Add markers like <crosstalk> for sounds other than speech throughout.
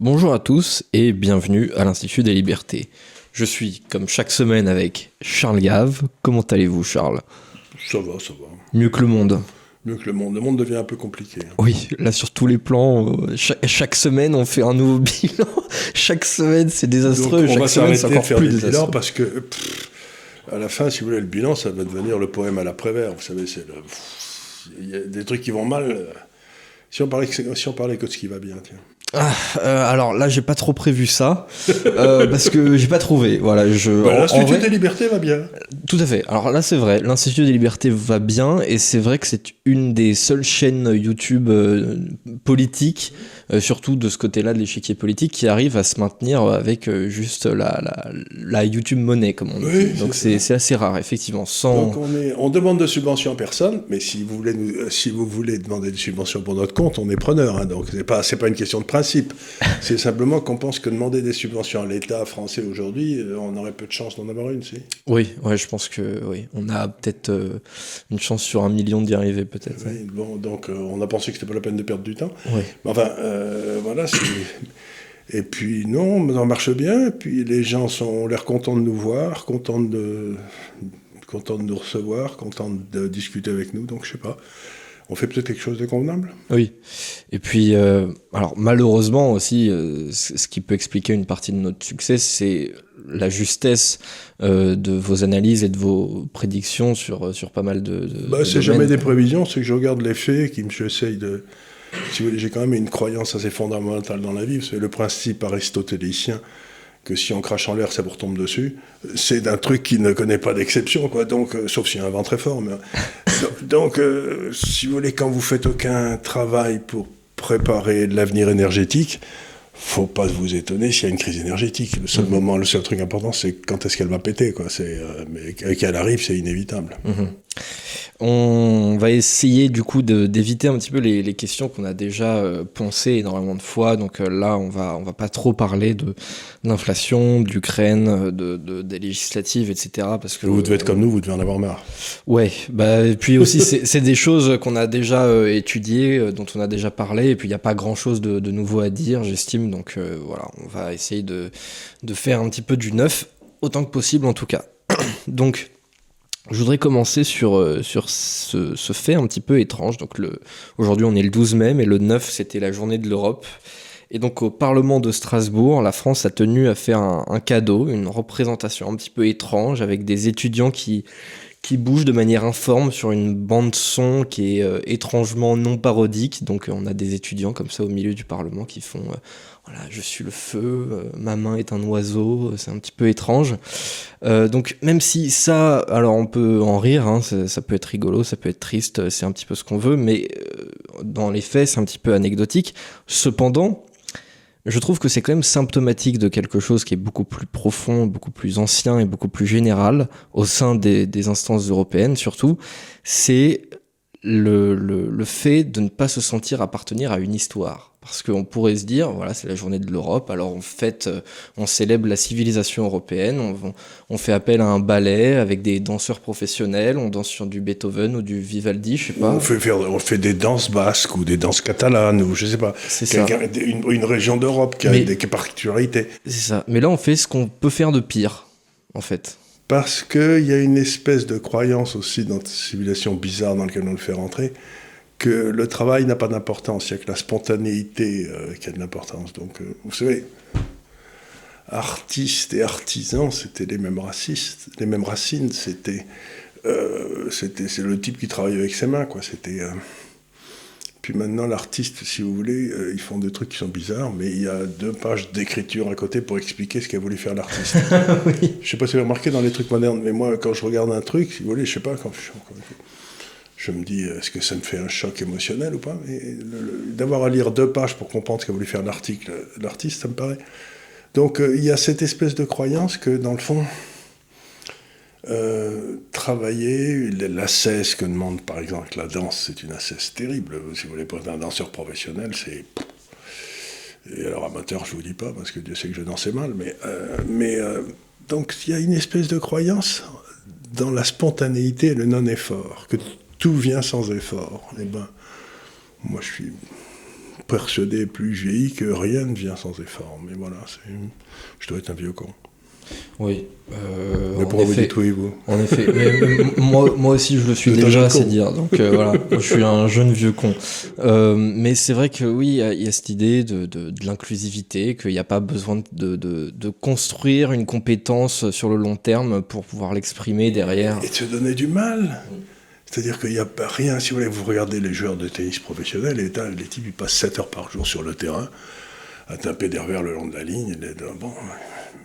Bonjour à tous et bienvenue à l'Institut des Libertés. Je suis, comme chaque semaine, avec Charles Gave. Comment allez-vous, Charles? Ça va, ça va. Mieux que le monde Mieux que le monde. Le monde devient un peu compliqué. hein. Oui, là sur tous les plans, euh, chaque, chaque semaine on fait un nouveau <laughs> bilan. chaque semaine c'est désastreux, Donc, on chaque va semaine c'est de encore faire plus des bilans parce que pff, à la fin, si vous voulez, le bilan, ça va devenir le poème à l'après-vert. Vous savez, c'est le... il y a des trucs qui vont mal. Si on parlait que, si on parlait que de ce qui va bien, tiens. Ah, euh, alors là j'ai pas trop prévu ça euh, <laughs> parce que j'ai pas trouvé. Voilà, je. Bah, L'Institut des libertés va bien. Tout à fait. Alors là, c'est vrai. L'Institut des libertés va bien et c'est vrai que c'est une des seules chaînes YouTube euh, politiques, euh, surtout de ce côté-là de l'échiquier politique, qui arrive à se maintenir avec euh, juste la, la, la YouTube monnaie, comme on dit. Donc c'est assez rare, effectivement. Sans... Donc on, est, on demande de subventions à personne, mais si vous voulez, nous- euh, si vous voulez demander des subventions pour notre compte, on est preneur. hein. donc c'est pas, c'est pas une question de principe. <laughs> c'est simplement qu'on pense que demander des subventions à l'État français aujourd'hui, on aurait peu de chance d'en avoir une, si. Oui, ouais, je pense que oui. On a peut-être euh, une chance sur un million d'y arriver, peut-être. Oui, bon, donc on a pensé que c'était pas la peine de perdre du temps. Oui. Mais enfin, euh, voilà. c'est- Et puis non, ça marche bien. Et puis les gens sont, ont l'air contents de nous voir, contents de, contents de nous recevoir, contents de discuter avec nous. Donc je sais pas. On fait peut-être quelque chose de convenable? Oui. Et puis, euh, alors malheureusement aussi, euh, ce qui peut expliquer une partie de notre succès, c'est la justesse euh, de vos analyses et de vos prédictions sur, sur pas mal de. de- Bah, c'est jamais des prévisions, c'est que je regarde les faits, qui me j'essaye de. Si vous voulez, j'ai quand même une croyance assez fondamentale dans la vie. C'est le principe aristotélicien que si on crache en l'air, ça vous retombe dessus. C'est d'un truc qui ne connaît pas d'exception, quoi. Donc, euh, sauf s'il y a un vent très fort. Mais, <laughs> donc, euh, si vous voulez, quand vous faites aucun travail pour préparer l'avenir énergétique, faut pas vous étonner s'il y a une crise énergétique. Le seul moment, le seul truc important, c'est quand est-ce qu'elle va péter, quoi. C'est, euh, mais qu'elle arrive, c'est inévitable. Mhm. On va essayer du coup d'éviter un petit peu les, les questions qu'on a déjà euh, poncées énormément de fois. Donc euh, là, on va on va pas trop parler de d'inflation, d'Ukraine, euh, de, de- des législatives, etc. Parce que Vous devez être comme nous, vous devez en avoir marre. Ouais, bah et puis aussi <laughs> c'est des choses qu'on a déjà euh, étudiées, euh, dont on a déjà parlé, et puis il n'y a pas grand chose de, de nouveau à dire, j'estime. Donc euh, voilà, on va essayer de, de faire un petit peu du neuf, autant que possible en tout cas. <coughs> donc je voudrais commencer sur, euh, sur ce, ce fait un petit peu étrange. Donc le aujourd'hui on est le 12 mai, mais le 9 c'était la journée de l'Europe. Et donc au Parlement de Strasbourg, la France a tenu à faire un, cadeau, une représentation un petit peu étrange avec des étudiants qui, qui bougent de manière informe sur une bande son qui est euh, étrangement non parodique. Donc on a des étudiants comme ça au milieu du Parlement qui font euh, voilà, je suis le feu, euh, ma main est un oiseau, euh, c'est un petit peu étrange. Euh, donc même si ça, alors on peut en rire, hein, ça, peut être rigolo, ça peut être triste, c'est un petit peu ce qu'on veut, mais dans les faits c'est un petit peu anecdotique. Cependant, je trouve que c'est quand même symptomatique de quelque chose qui est beaucoup plus profond, beaucoup plus ancien et beaucoup plus général au sein des, des instances européennes surtout, c'est le, le, le fait de ne pas se sentir appartenir à une histoire. Parce qu'on pourrait se dire, voilà, c'est la journée de l'Europe, alors on fête, euh, on célèbre la civilisation européenne, on, on fait appel à un ballet avec des danseurs professionnels, on danse sur du Beethoven ou du Vivaldi, je sais pas. On fait, on fait des danses basques ou des danses catalanes ou je sais pas. C'est ça. Une, une région d'Europe qui a Mais- des particularités. C'est ça. Mais là, on fait ce qu'on peut faire de pire, en fait. Parce qu'il y a une espèce de croyance aussi dans cette civilisation bizarre dans laquelle on le fait rentrer, que le travail n'a pas d'importance, il n'y a que la spontanéité euh, qui a de l'importance. Donc, euh, vous savez, artistes et artisans, c'était les mêmes racistes, les mêmes racines. C'était, euh, c'était, c'est le type qui travaille avec ses mains, quoi. C'était. Puis maintenant, l'artiste, si vous voulez, euh, ils font des trucs qui sont bizarres, mais il y a deux pages d'écriture à côté pour expliquer ce qu'a voulu faire l'artiste. <laughs> Je sais pas si vous avez remarqué dans les trucs modernes, mais moi, quand je regarde un truc, si vous voulez, je sais pas, quand je, je me dis, est-ce que ça me fait un choc émotionnel ou pas d'avoir à lire deux pages pour comprendre ce qu'a voulu faire l'article, l'artiste, ça me paraît. Donc, euh, il y a cette espèce de croyance que, dans le fond, euh, travailler, la cesse que demande par exemple la danse, c'est une assesse terrible. Si vous voulez être un danseur professionnel, c'est. Et alors amateur, je vous dis pas, parce que Dieu sait que je dansais mal, mais. euh, mais euh, donc il y a une espèce de croyance dans la spontanéité et le non-effort, que tout vient sans effort. Eh ben, moi je suis persuadé, plus vieillis, que rien ne vient sans effort. Mais voilà, je dois être un vieux con. Oui. Euh, mais pourquoi vous dites oui, vous En effet. moi, moi aussi, je le suis déjà, c'est dire. Donc euh, voilà, <laughs> je suis un jeune vieux con. Euh, mais c'est vrai que oui, il y, a cette idée de, de, de l'inclusivité, qu'il n'y a pas besoin de, de, construire une compétence sur le long terme pour pouvoir l'exprimer derrière. Et de se donner du mal. C'est-à-dire qu'il n'y a pas rien. Si vous voulez, vous regardez les joueurs de tennis professionnels, les, les types, ils passent 7 heures par jour sur le terrain à taper des revers le long de la ligne. Bon,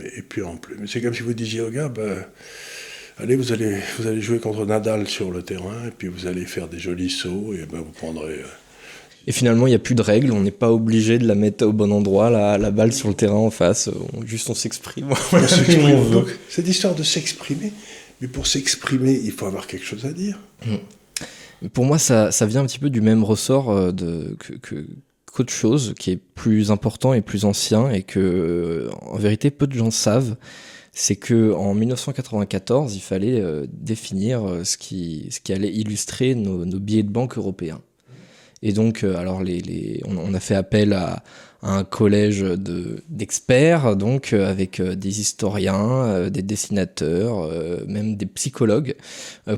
et puis en plus, mais c'est comme si vous disiez au gars, ben, allez, vous allez, vous allez jouer contre Nadal sur le terrain, et puis vous allez faire des jolis sauts, et ben, vous prendrez. Euh, et finalement, il n'y a plus de règles, on n'est pas obligé de la mettre au bon endroit, la, la balle sur le terrain en face, juste on s'exprime. <laughs> cette histoire de s'exprimer, mais pour s'exprimer, il faut avoir quelque chose à dire. Mmh. Pour moi, ça, ça, vient un petit peu du même ressort euh, de, que, qu'autre chose qui est plus important et plus ancien et que euh, en vérité peu de gens savent, c'est que en 1994 il fallait euh, définir euh, ce qui ce qui allait illustrer nos, billets de banque européens. Et donc alors les, les on, a fait appel à, un collège de, d'experts, donc euh, avec euh, des historiens, euh, des dessinateurs, même des psychologues,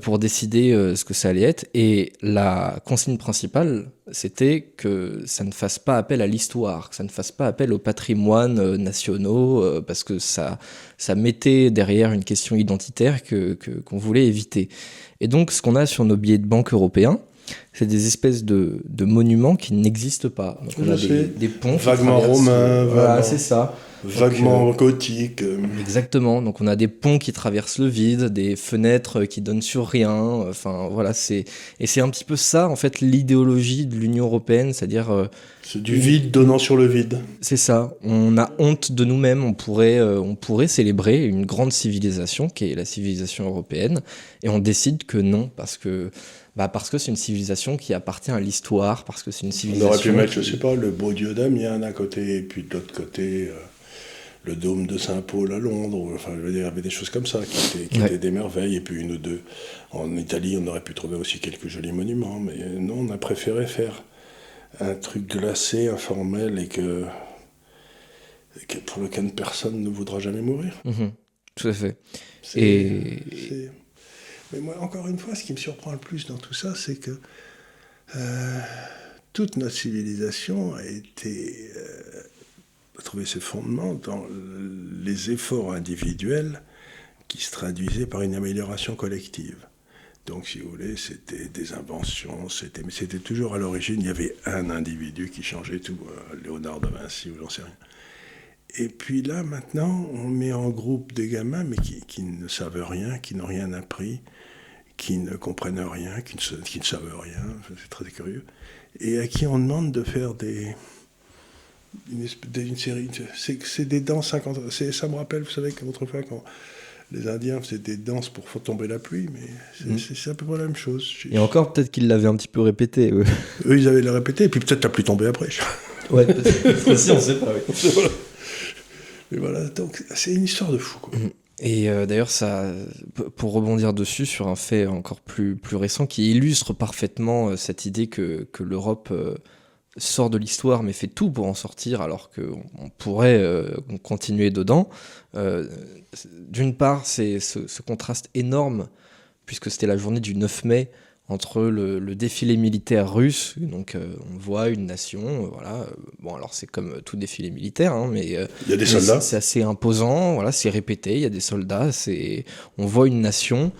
pour décider ce que ça allait être. Et la consigne principale, c'était que ça ne fasse pas appel à l'histoire, que ça ne fasse pas appel au patrimoine nationaux, parce que ça, ça mettait derrière une question identitaire que, qu'on voulait éviter. Et donc, ce qu'on a sur nos billets de banque européens, c'est des espèces de, de monuments qui n'existent pas. Donc on a des, des, ponts. Vaguement romains, voilà, c'est ça. Vaguement gothiques. Euh, exactement. Donc on a des ponts qui traversent le vide, des fenêtres qui donnent sur rien. Enfin voilà, c'est et c'est un petit peu ça en fait l'idéologie de l'Union européenne, c'est-à-dire. Euh, c'est du vide donnant sur le vide. C'est ça. On a honte de nous-mêmes. On pourrait, euh, on pourrait célébrer une grande civilisation qui est la civilisation européenne, et on décide que non parce que bah parce que c'est une civilisation qui appartient à l'histoire, parce que c'est une civilisation. On aurait pu mettre, je sais pas, le beau dieu d'Amiens d'un côté, et puis de l'autre côté, euh, le dôme de Saint-Paul à Londres. Enfin, je veux dire, il y avait des choses comme ça qui, étaient, qui étaient, des merveilles, et puis une ou deux. En Italie, on aurait pu trouver aussi quelques jolis monuments, mais non, on a préféré faire un truc glacé, informel, et que, pour lequel personne ne voudra jamais mourir. Mhm. tout à fait. Et. Mais moi, encore une fois, ce qui me surprend le plus dans tout ça, c'est que euh, toute notre civilisation a été euh, trouvé ses fondements dans les efforts individuels qui se traduisaient par une amélioration collective. Donc, si vous voulez, c'était des inventions, c'était, mais c'était toujours à l'origine, il y avait un individu qui changeait tout, euh, Léonard de Vinci ou j'en sais rien. Et puis là, maintenant, on met en groupe des gamins, mais qui, qui ne savent rien, qui n'ont rien appris, qui ne comprennent rien, qui ne, qui ne savent rien, c'est très curieux, et à qui on demande de faire des, une, série, c'est des danses 50, ça me rappelle, vous savez, qu'autrefois, quand les Indiens faisaient des danses pour faire tomber la pluie, mais c'est mm. à peu près la même chose. Et encore, peut-être qu'ils l'avaient un petit peu répété. Eux. eux, ils avaient le répété, et puis peut-être la pluie tombée après. ouais, <laughs> peut-être. aussi, on sait pas. Oui. <laughs> Mais voilà, donc c'est une histoire de fou. Mm. Et euh, d'ailleurs, ça, pour rebondir dessus sur un fait encore plus, plus récent qui illustre parfaitement euh, cette idée que, que l'Europe euh, sort de l'histoire mais fait tout pour en sortir alors qu'on on pourrait continuer dedans. D'une part, c'est ce, ce, contraste énorme, puisque c'était la journée du 9 mai, entre le, le, défilé militaire russe, donc euh, on voit une nation, euh, voilà. Bon, alors c'est comme tout défilé militaire, hein, mais euh, il y a des soldats. C'est assez imposant, voilà, c'est répété. Il y a des soldats, c'est, on voit une nation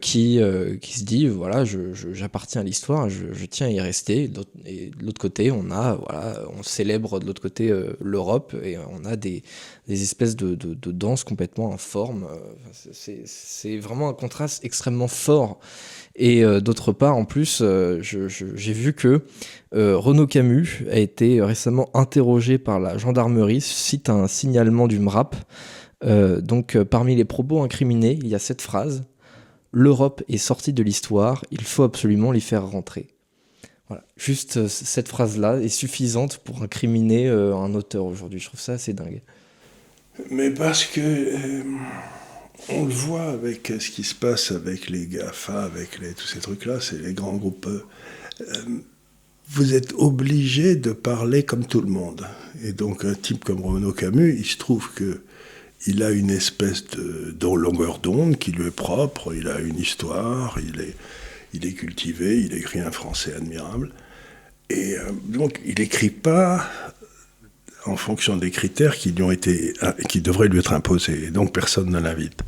qui qui se dit, voilà, j'appartiens à l'histoire, je, je, tiens à y rester. Et de l'autre côté, on a, voilà, on célèbre de l'autre côté l'Europe et on a des, des espèces de, de, de danses complètement informes. C'est vraiment un contraste extrêmement fort. Et euh, d'autre part, en plus, euh, j'ai vu que euh, Renaud Camus a été récemment interrogé par la gendarmerie suite à un signalement du MRAP. donc, parmi les propos incriminés, il y a cette phrase L'Europe est sortie de l'histoire, il faut absolument l'y faire rentrer. Voilà. Juste cette phrase-là est suffisante pour incriminer un auteur aujourd'hui. Je trouve ça assez dingue. Mais parce que on le voit avec ce qui se passe avec les GAFA, avec tous ces trucs-là, c'est les grands groupes. Euh, vous êtes obligé de parler comme tout le monde. Et donc un type comme Renaud Camus, il se trouve que il a une espèce de, de longueur d'onde qui lui est propre, il a une histoire, il est, il est cultivé, il écrit un français admirable. Et euh, donc il n'écrit pas en fonction des critères qui, lui ont été, qui devraient lui être imposés. Et donc personne ne l'invite.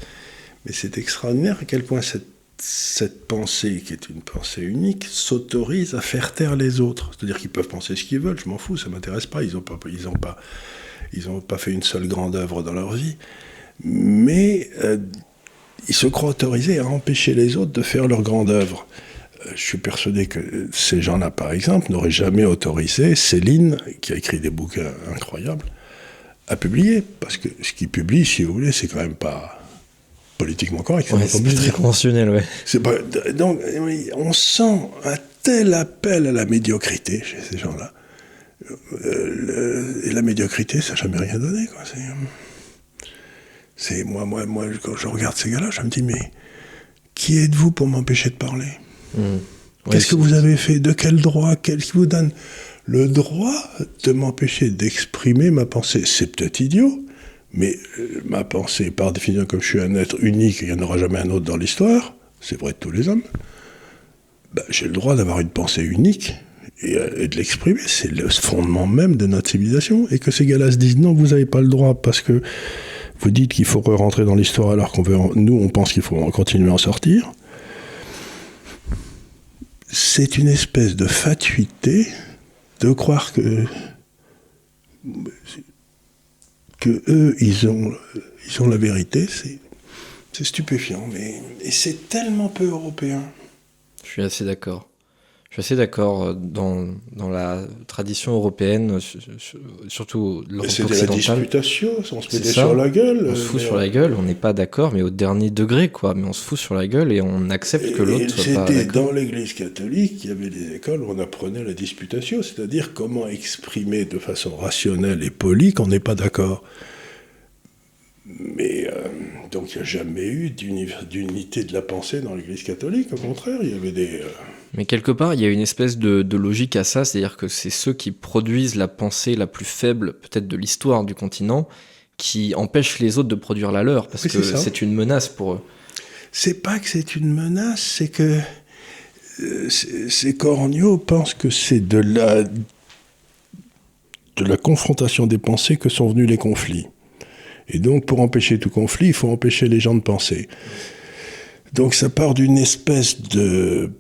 Mais c'est extraordinaire à quel point cette pensée, qui est une pensée unique, s'autorise à faire taire les autres. C'est-à-dire qu'ils peuvent penser ce qu'ils veulent, je m'en fous, ça m'intéresse pas. Ils n'ont pas, pas, pas fait une seule grande œuvre dans leur vie. Mais euh, ils se croient autorisés à empêcher les autres de faire leur grande œuvre. Euh, je suis persuadé que ces gens-là, par exemple, n'auraient jamais autorisé Céline, qui a écrit des bouquins incroyables, à publier. Parce que ce qu'ils publient, si vous voulez, c'est quand même pas politiquement correct. c'est très conventionnel, ouais. donc, on sent un tel appel à la médiocrité chez ces gens-là. Euh, et la médiocrité, ça n'a jamais rien donné. Quoi. C'est, moi, moi, moi, quand je regarde ces gars-là, je me dis, mais qui êtes-vous pour m'empêcher de parler? Hmm. Qu'est-ce que vous avez fait? De quel droit? Qu'est-ce qui vous donne le droit de m'empêcher d'exprimer ma pensée? C'est peut-être idiot, mais euh, ma pensée, par définition, comme je suis un être unique, il n'y en aura jamais un autre dans l'histoire, c'est vrai de tous les hommes, bah, j'ai le droit d'avoir une pensée unique euh, et, de l'exprimer. C'est le fondement même de notre civilisation. Et que ces gars-là se disent non, vous n'avez pas le droit parce que vous dites qu'il faut rentrer dans l'histoire alors qu'on veut, nous, on pense qu'il faut continuer à en sortir. C'est une espèce de fatuité de croire que eux, ils ont, ils ont la vérité, c'est stupéfiant. Mais, et c'est tellement peu européen. Je suis assez d'accord. Je suis assez d'accord euh, dans, dans, la tradition européenne, euh, surtout l'Europe occidentale. C'est de la disputation, on se met sur la gueule. On se fout sur la gueule, on n'est pas d'accord, mais au dernier degré, quoi. Mais on se fout sur la gueule et on accepte que l'autre soit pas C'était dans l'Église catholique, il y avait des écoles où on apprenait la disputation, c'est-à-dire comment exprimer de façon rationnelle et polie qu'on n'est pas d'accord. Mais euh, donc il n'y a jamais eu d'unité de la pensée dans l'Église catholique, au contraire, il y avait des... Mais quelque part, il y a une espèce de, logique à ça, c'est-à-dire que c'est ceux qui produisent la pensée la plus faible, peut-être de l'histoire du continent, qui empêchent les autres de produire la leur, parce que c'est une menace pour eux. C'est pas que c'est une menace, c'est que euh, ces corneaux pensent que c'est de la, de la confrontation des pensées que sont venus les conflits. Et donc, pour empêcher tout conflit, il faut empêcher les gens de penser. Donc, ça part d'une espèce de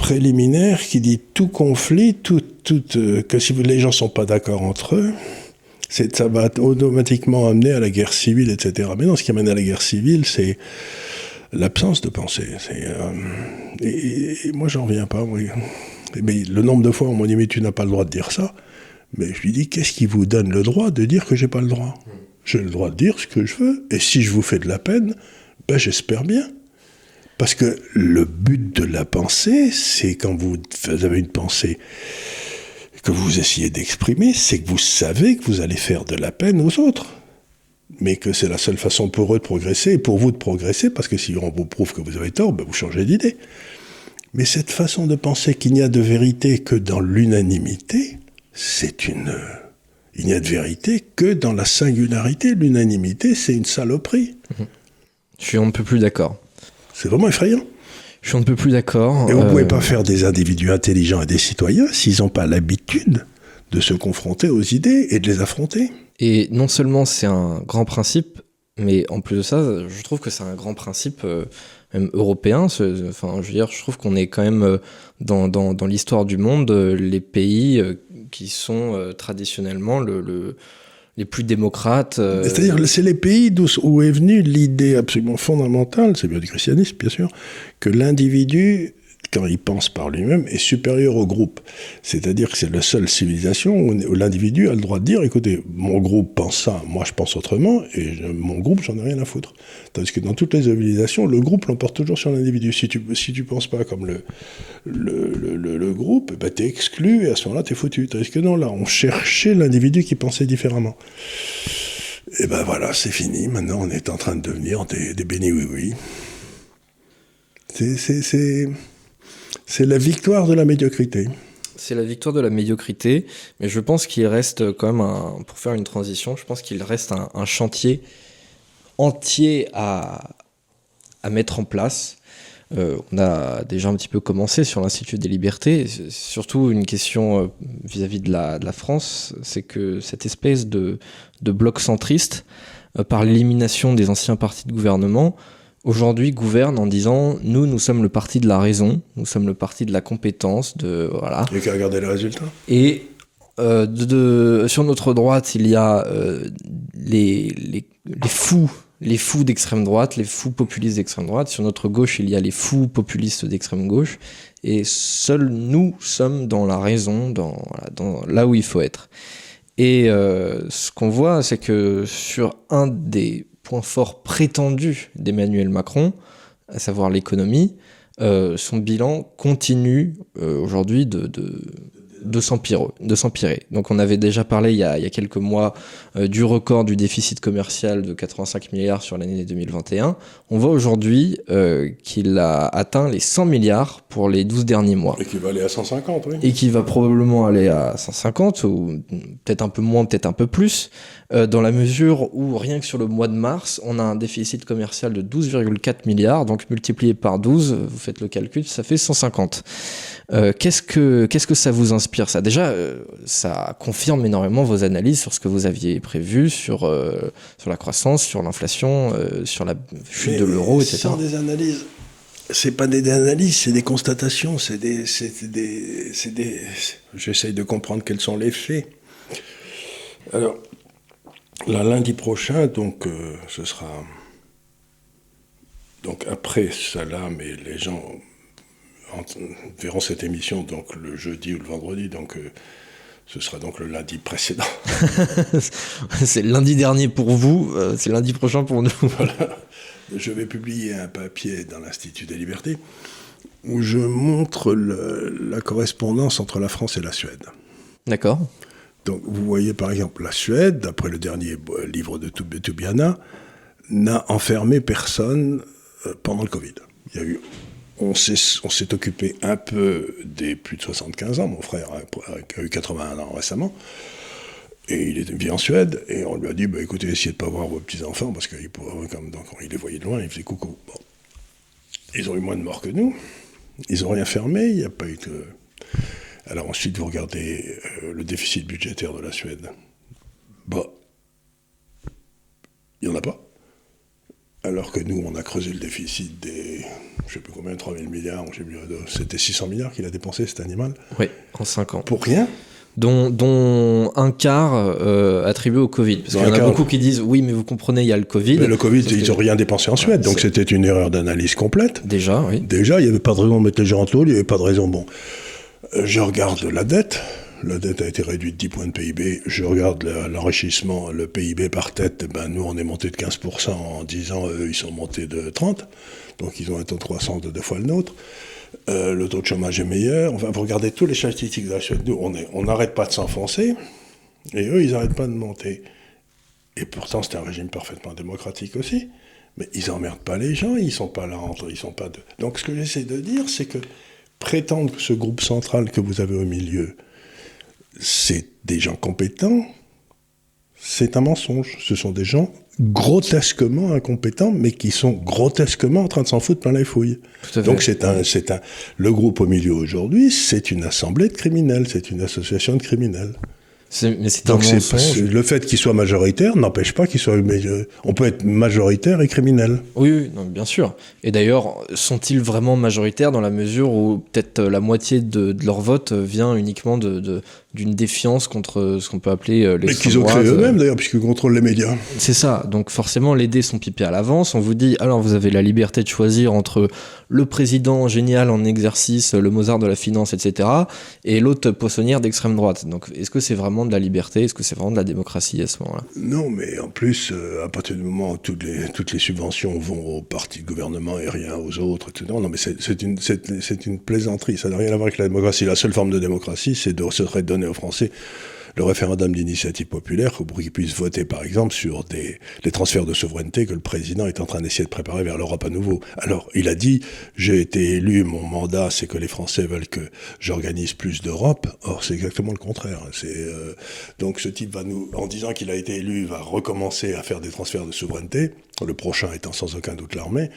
préliminaire qui dit tout conflit, tout, tout, euh, que si les gens ne sont pas d'accord entre eux, ça va automatiquement amener à la guerre civile, etc. Mais non, ce qui amène à la guerre civile, c'est l'absence de pensée. Euh, et, moi, j'en reviens pas. Mais le nombre de fois, on m'a dit, mais tu n'as pas le droit de dire ça. Mais je lui dis, qu'est-ce qui vous donne le droit de dire que j'ai pas le droit? J'ai le droit de dire ce que je veux. Et si je vous fais de la peine, ben, j'espère bien. Parce que le but de la pensée, c'est quand vous avez une pensée que vous essayez d'exprimer, c'est que vous savez que vous allez faire de la peine aux autres. Mais que c'est la seule façon pour eux de progresser et pour vous de progresser, parce que si on vous prouve que vous avez tort, ben vous changez d'idée. Mais cette façon de penser qu'il n'y a de vérité que dans l'unanimité, c'est une... Il n'y a de vérité que dans la singularité. L'unanimité, c'est une saloperie. Je suis un peu plus d'accord. C'est vraiment effrayant. Je suis un peu plus d'accord. Et vous ne pouvez euh, pas faire des individus intelligents et des citoyens s'ils n'ont pas l'habitude de se confronter aux idées et de les affronter. Et non seulement c'est un grand principe, mais en plus de ça, je trouve que c'est un grand principe euh, même européen. Enfin, je veux dire, je trouve qu'on est quand même euh, dans, dans, dans l'histoire du monde les pays qui sont traditionnellement le les plus démocrates. Euh, C'est-à-dire, c'est les pays où est venue l'idée absolument fondamentale, c'est bien du christianisme bien sûr, que l'individu quand il pense par lui-même, est supérieur au groupe. C'est-à-dire que c'est la seule civilisation où, l'individu a le droit de dire, écoutez, mon groupe pense ça, moi je pense autrement, et mon groupe, j'en ai rien à foutre. Tandis que dans toutes les civilisations, le groupe l'emporte toujours sur l'individu. Si tu si tu penses pas comme le, le, le, groupe, bah, tu es exclu, et à ce moment-là, tu es foutu. Tandis que non, là, on cherchait l'individu qui pensait différemment. Et ben voilà, c'est fini. Maintenant, on est en train de devenir des, des bénis oui-oui. C'est c'est la victoire de la médiocrité. C'est la victoire de la médiocrité, mais je pense qu'il reste quand même, un, pour faire une transition, je pense qu'il reste un, chantier entier à, à mettre en place. Euh, on a déjà un petit peu commencé sur l'Institut des libertés. Surtout une question euh, vis-à-vis de, la, France, c'est que cette espèce de, de bloc centriste, euh, par l'élimination des anciens partis de gouvernement, aujourd'hui gouverne en disant nous, nous sommes le parti de la raison, nous sommes le parti de la compétence, de voilà. Il n'y a qu'à regarder les résultats. Et euh, de, sur notre droite, il y a euh, les, les, les, fous, les fous d'extrême droite, les fous populistes d'extrême droite. Sur notre gauche, il y a les fous populistes d'extrême gauche. Et seuls nous sommes dans la raison, dans, voilà, dans là où il faut être. Et euh, ce qu'on voit, c'est que sur un des point fort prétendu d'Emmanuel Macron, à savoir l'économie, euh, son bilan continue euh, aujourd'hui de, de s'empirer. Donc on avait déjà parlé il y a, il y a quelques mois euh, du record du déficit commercial de 85 milliards sur l'année 2021. On voit aujourd'hui euh, qu'il a atteint les 100 milliards pour les 12 derniers mois. Et qu'il va aller à 150, oui. Et qu'il va probablement aller à 150, ou peut-être un peu moins, peut-être un peu plus, euh, dans la mesure où rien que sur le mois de mars, on a un déficit commercial de 12,4 milliards, donc multiplié par 12, vous faites le calcul, ça fait 150. Euh, qu'est-ce que qu'est-ce que ça vous inspire? Ça Déjà, euh, ça confirme énormément vos analyses sur ce que vous aviez prévu sur euh, sur la croissance, sur l'inflation, sur la chute de l'euro, etc. Ce sont des analyses. C'est pas des, analyses, c'est des constatations, c'est des, c'est des, c'est des. J'essaye de comprendre quels sont les faits. Alors, là, lundi prochain, donc, ce sera. Donc après ça là, mais les gens verront cette émission donc le jeudi ou le vendredi, donc euh, ce sera donc le lundi précédent. <laughs> c'est lundi dernier pour vous, euh, c'est lundi prochain pour nous. <laughs> voilà. Je vais publier un papier dans l'Institut des libertés où je montre la correspondance entre la France et la Suède. D'accord. Donc vous voyez par exemple la Suède, d'après le dernier livre de Toubiana, n'a enfermé personne euh, pendant le Covid. Il y a eu on s'est occupé un peu des plus de 75 ans. Mon frère a, eu 81 ans récemment. Et il vit en Suède. Et on lui a dit bah, écoutez, essayez de ne pas voir vos petits-enfants, parce qu'il il les voyait de loin, il faisait coucou. Ils ont eu moins de morts que nous. Ils n'ont rien fermé. Il n'y a pas eu de. Alors ensuite, vous regardez euh, le déficit budgétaire de la Suède. Bah, il n'y en a pas. Alors que nous, on a creusé le déficit des, je sais plus combien, 3 000 milliards, c'était 600 milliards qu'il a dépensé cet animal. Oui, en 5 ans. Pour rien? Dont, dont, un quart euh, attribué au Covid. Parce qu'il y en a beaucoup qui disent oui, mais vous comprenez, il y a le Covid. Mais le Covid, ils n'ont rien dépensé en Suède, donc c'était une erreur d'analyse complète. Déjà, oui. Déjà, il n'y avait pas de raison de mettre les gens en l'eau, il n'y avait pas de raison. Bon, je regarde la dette. La dette a été réduite de 10 points de PIB. Je regarde l'enrichissement, le PIB par tête. Ben, nous, on est monté de 15% en 10 ans. Eux, ils sont montés de 30. Donc, ils ont un taux de croissance de deux fois le nôtre. Euh, le taux de chômage est meilleur. Vous regardez tous les statistiques de la Suède. Nous, on n'arrête pas de s'enfoncer. Et eux, ils n'arrêtent pas de monter. Et pourtant, c'est un régime parfaitement démocratique aussi. Mais ils n'emmerdent pas les gens. Ils sont pas là entre. Ils sont pas. Donc, ce que j'essaie de dire, c'est que prétendre que ce groupe central que vous avez au milieu, c'est des gens compétents, c'est un mensonge. Ce sont des gens grotesquement incompétents, mais qui sont grotesquement en train de s'en foutre plein les fouilles. Donc c'est un, c'est un, le groupe au milieu aujourd'hui, c'est une assemblée de criminels, c'est une association de criminels. Mais c'est un mensonge. Le fait qu'il soit majoritaire n'empêche pas qu'il soit. On peut être majoritaire et criminel. Oui, oui non, bien sûr. Et d'ailleurs, sont-ils vraiment majoritaires dans la mesure où peut-être la moitié de, leur vote vient uniquement de, d'une défiance contre ce qu'on peut appeler euh, les Mais qu'ils ont créé eux-mêmes d'ailleurs, puisqu'ils contrôlent les médias. C'est ça. Donc forcément, les dés sont pipés à l'avance. On vous dit, alors vous avez la liberté de choisir entre le président génial en exercice, le Mozart de la finance, etc., et l'autre poissonnière d'extrême droite. Donc est-ce que c'est vraiment de la liberté? Est-ce que c'est vraiment de la démocratie à ce moment-là? Non, mais en plus, euh, à partir du moment où toutes les, toutes les subventions vont au parti de gouvernement et rien aux autres, etc., non, mais c'est une, une plaisanterie. Ça n'a rien à voir avec la démocratie. La seule forme de démocratie, c'est de se redonner aux Français le référendum d'initiative populaire pour qu'ils puissent voter, par exemple, sur les transferts de souveraineté que le président est en train d'essayer de préparer vers l'Europe à nouveau. Alors, il a dit, j'ai été élu, mon mandat, c'est que les Français veulent que j'organise plus d'Europe. Or, c'est exactement le contraire. C'est, euh, donc, ce type va nous, en disant qu'il a été élu, va recommencer à faire des transferts de souveraineté, le prochain étant sans aucun doute l'armée.